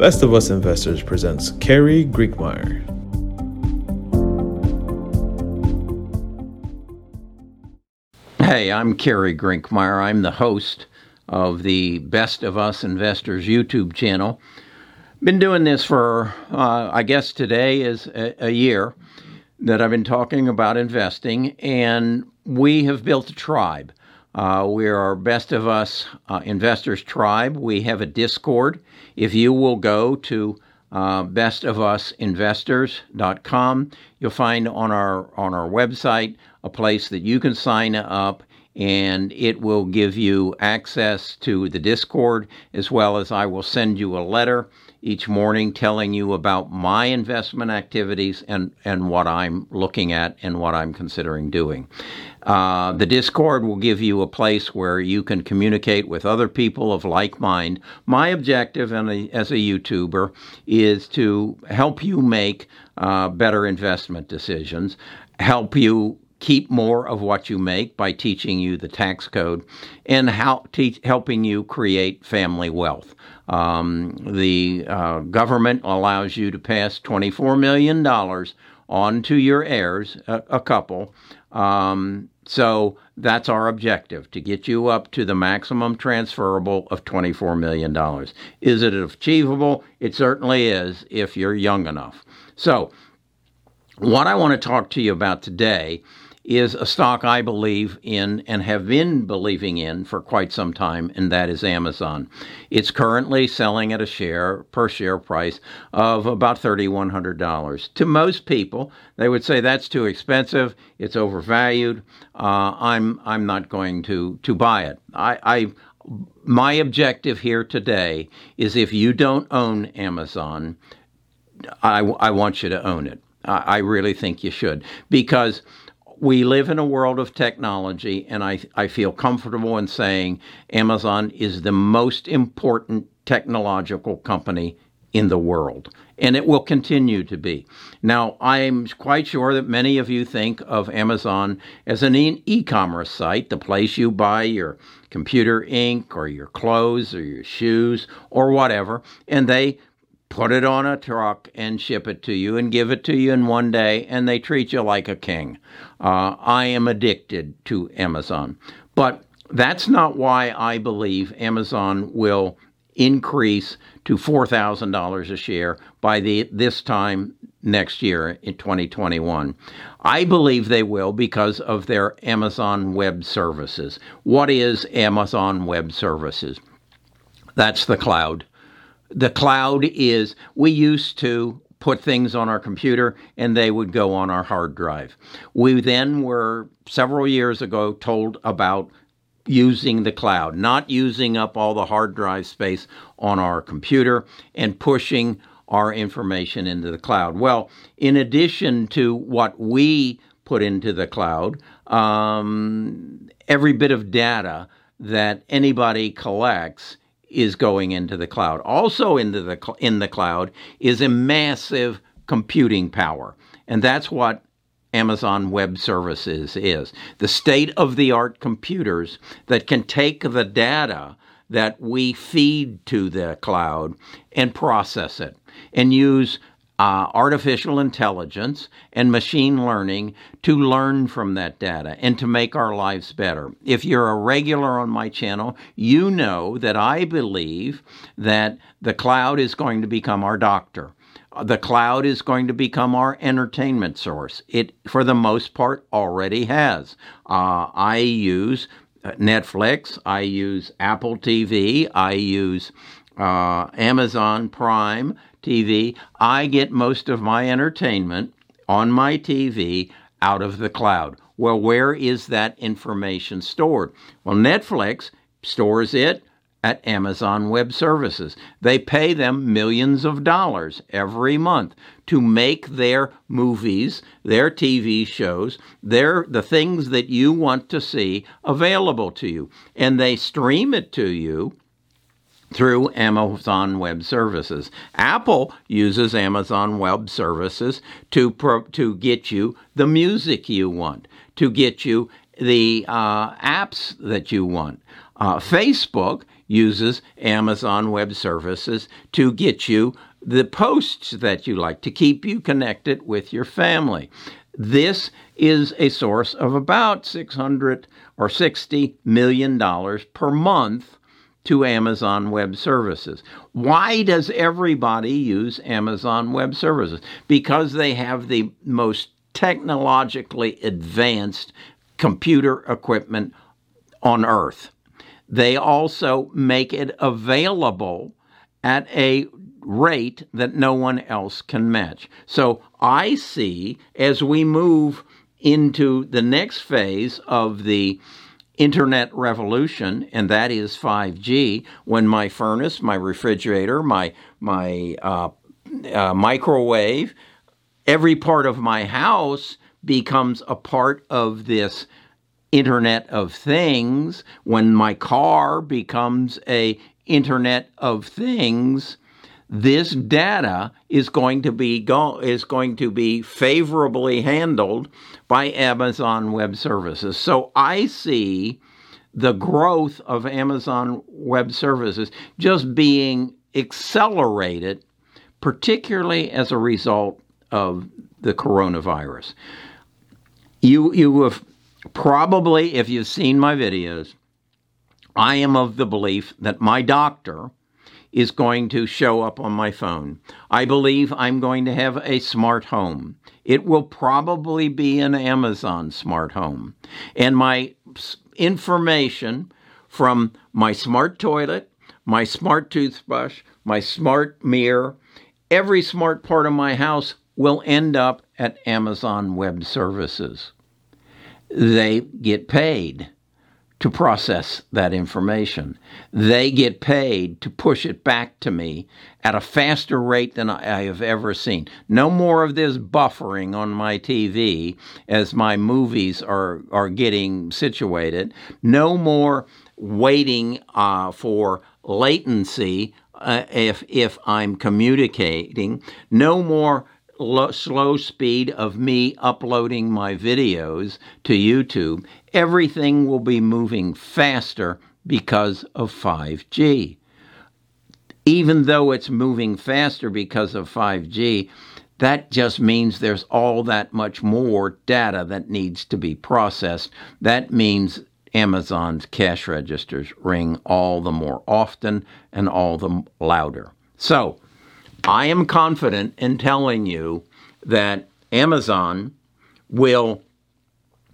Best of Us Investors presents Carrie Grinkmeyer. Hey, I'm Carrie Grinkmeyer. I'm the host of the Best of Us Investors YouTube channel. Been doing this for, uh, I guess today is a, a year that I've been talking about investing, and we have built a tribe. Uh, we are our Best of Us uh, Investors Tribe. We have a Discord. If you will go to uh, bestofusinvestors.com, you'll find on our on our website a place that you can sign up and it will give you access to the Discord as well as I will send you a letter each morning telling you about my investment activities and, and what I'm looking at and what I'm considering doing. Uh, the Discord will give you a place where you can communicate with other people of like mind. My objective a, as a YouTuber is to help you make uh, better investment decisions, help you keep more of what you make by teaching you the tax code and how te- helping you create family wealth. Um, the uh, government allows you to pass $24 million on to your heirs, a, a couple. Um, so that's our objective to get you up to the maximum transferable of $24 million. Is it achievable? It certainly is if you're young enough. So, what I want to talk to you about today is a stock I believe in and have been believing in for quite some time, and that is Amazon. It's currently selling at a share per share price of about $3,100. To most people, they would say that's too expensive, it's overvalued. Uh, I'm I'm not going to to buy it. I, I my objective here today is if you don't own Amazon, I, I want you to own it. I, I really think you should because we live in a world of technology, and I, I feel comfortable in saying Amazon is the most important technological company in the world, and it will continue to be. Now, I'm quite sure that many of you think of Amazon as an e commerce site, the place you buy your computer ink or your clothes or your shoes or whatever, and they put it on a truck and ship it to you and give it to you in one day, and they treat you like a king. Uh, I am addicted to Amazon. But that's not why I believe Amazon will increase to $4,000 a share by the this time next year in 2021. I believe they will because of their Amazon Web Services. What is Amazon Web Services? That's the cloud the cloud is we used to put things on our computer and they would go on our hard drive. We then were several years ago told about using the cloud, not using up all the hard drive space on our computer and pushing our information into the cloud. Well, in addition to what we put into the cloud, um, every bit of data that anybody collects is going into the cloud. Also into the in the cloud is a massive computing power. And that's what Amazon Web Services is. The state of the art computers that can take the data that we feed to the cloud and process it and use uh, artificial intelligence and machine learning to learn from that data and to make our lives better. If you're a regular on my channel, you know that I believe that the cloud is going to become our doctor. The cloud is going to become our entertainment source. It, for the most part, already has. Uh, I use Netflix, I use Apple TV, I use uh, Amazon Prime TV, I get most of my entertainment on my TV out of the cloud. Well, where is that information stored? Well, Netflix stores it at Amazon Web Services. They pay them millions of dollars every month to make their movies, their TV shows, their the things that you want to see available to you. And they stream it to you through Amazon Web Services. Apple uses Amazon Web Services to pro- to get you the music you want, to get you the uh, apps that you want. Uh, Facebook uses Amazon Web Services to get you the posts that you like to keep you connected with your family. This is a source of about 600 or 60 million dollars per month to Amazon Web Services. Why does everybody use Amazon Web Services? Because they have the most technologically advanced computer equipment on earth. They also make it available at a rate that no one else can match. So I see as we move into the next phase of the internet revolution, and that is 5G, when my furnace, my refrigerator, my, my uh, uh, microwave, every part of my house becomes a part of this internet of things. When my car becomes a internet of things this data is going to be go, is going to be favorably handled by Amazon Web Services. So I see the growth of Amazon Web Services just being accelerated, particularly as a result of the coronavirus. You you have probably, if you've seen my videos, I am of the belief that my doctor is going to show up on my phone. I believe I'm going to have a smart home. It will probably be an Amazon smart home. And my information from my smart toilet, my smart toothbrush, my smart mirror, every smart part of my house will end up at Amazon Web Services. They get paid to process that information. They get paid to push it back to me at a faster rate than I have ever seen. No more of this buffering on my TV as my movies are, are getting situated. No more waiting uh, for latency uh, if, if I'm communicating. No more slow speed of me uploading my videos to YouTube, everything will be moving faster because of 5G. Even though it's moving faster because of 5G, that just means there's all that much more data that needs to be processed. That means Amazon's cash registers ring all the more often and all the louder. So, I am confident in telling you that Amazon will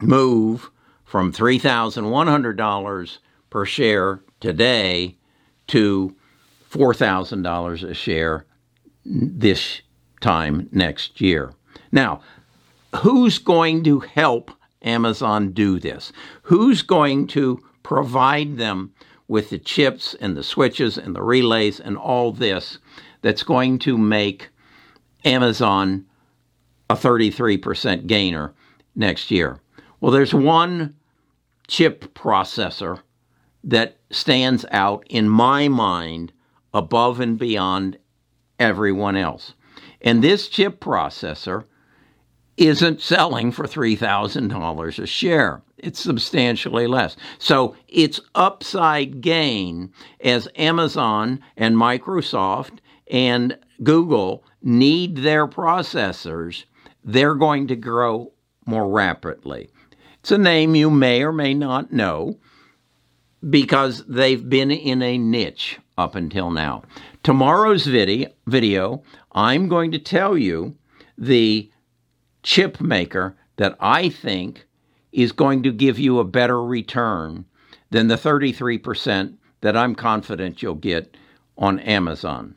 move from $3,100 per share today to $4,000 a share this time next year. Now, who's going to help Amazon do this? Who's going to provide them with the chips and the switches and the relays and all this that's going to make Amazon a 33% gainer next year. Well, there's one chip processor that stands out in my mind above and beyond everyone else. And this chip processor isn't selling for $3,000 a share. It's substantially less. So it's upside gain as Amazon and Microsoft and Google need their processors, they're going to grow more rapidly. It's a name you may or may not know because they've been in a niche up until now. Tomorrow's video, video I'm going to tell you the chip maker that I think is going to give you a better return than the 33% that I'm confident you'll get on Amazon.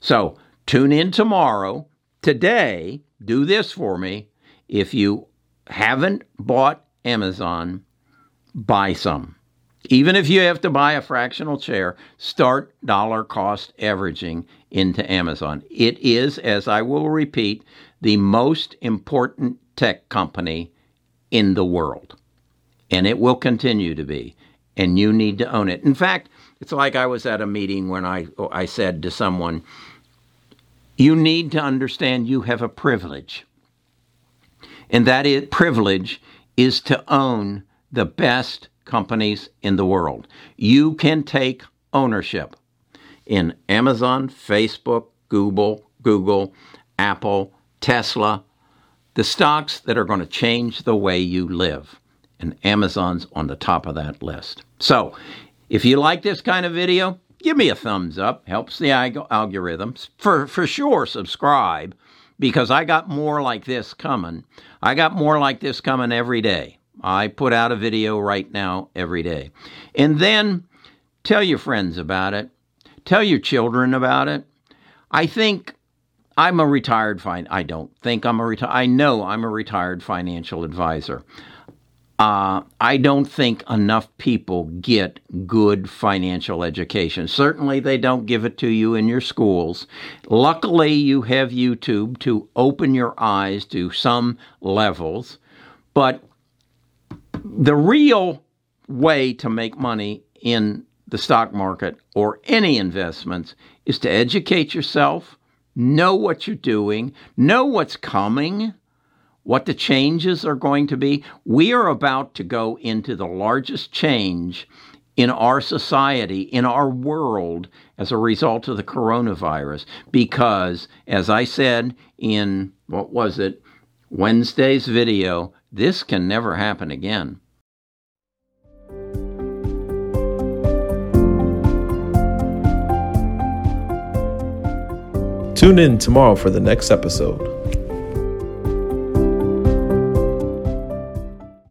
So tune in tomorrow. Today, do this for me. If you haven't bought Amazon, buy some. Even if you have to buy a fractional share, start dollar cost averaging into Amazon. It is, as I will repeat, the most important tech company in the world. And it will continue to be. And you need to own it. In fact, it's like I was at a meeting when I, I said to someone, You need to understand you have a privilege. And that is, privilege is to own the best companies in the world. You can take ownership in Amazon, Facebook, Google, Google, Apple, Tesla, the stocks that are going to change the way you live. And Amazon's on the top of that list. So, if you like this kind of video, give me a thumbs up. Helps the algorithms. For for sure, subscribe because I got more like this coming. I got more like this coming every day. I put out a video right now every day. And then tell your friends about it. Tell your children about it. I think I'm a retired fin I don't think I'm a retired I know I'm a retired financial advisor. Uh, I don't think enough people get good financial education. Certainly, they don't give it to you in your schools. Luckily, you have YouTube to open your eyes to some levels. But the real way to make money in the stock market or any investments is to educate yourself, know what you're doing, know what's coming, what the changes are going to be. We are about to go into the largest change in our society, in our world, as a result of the coronavirus. Because, as I said in, what was it, Wednesday's video, this can never happen again. Tune in tomorrow for the next episode.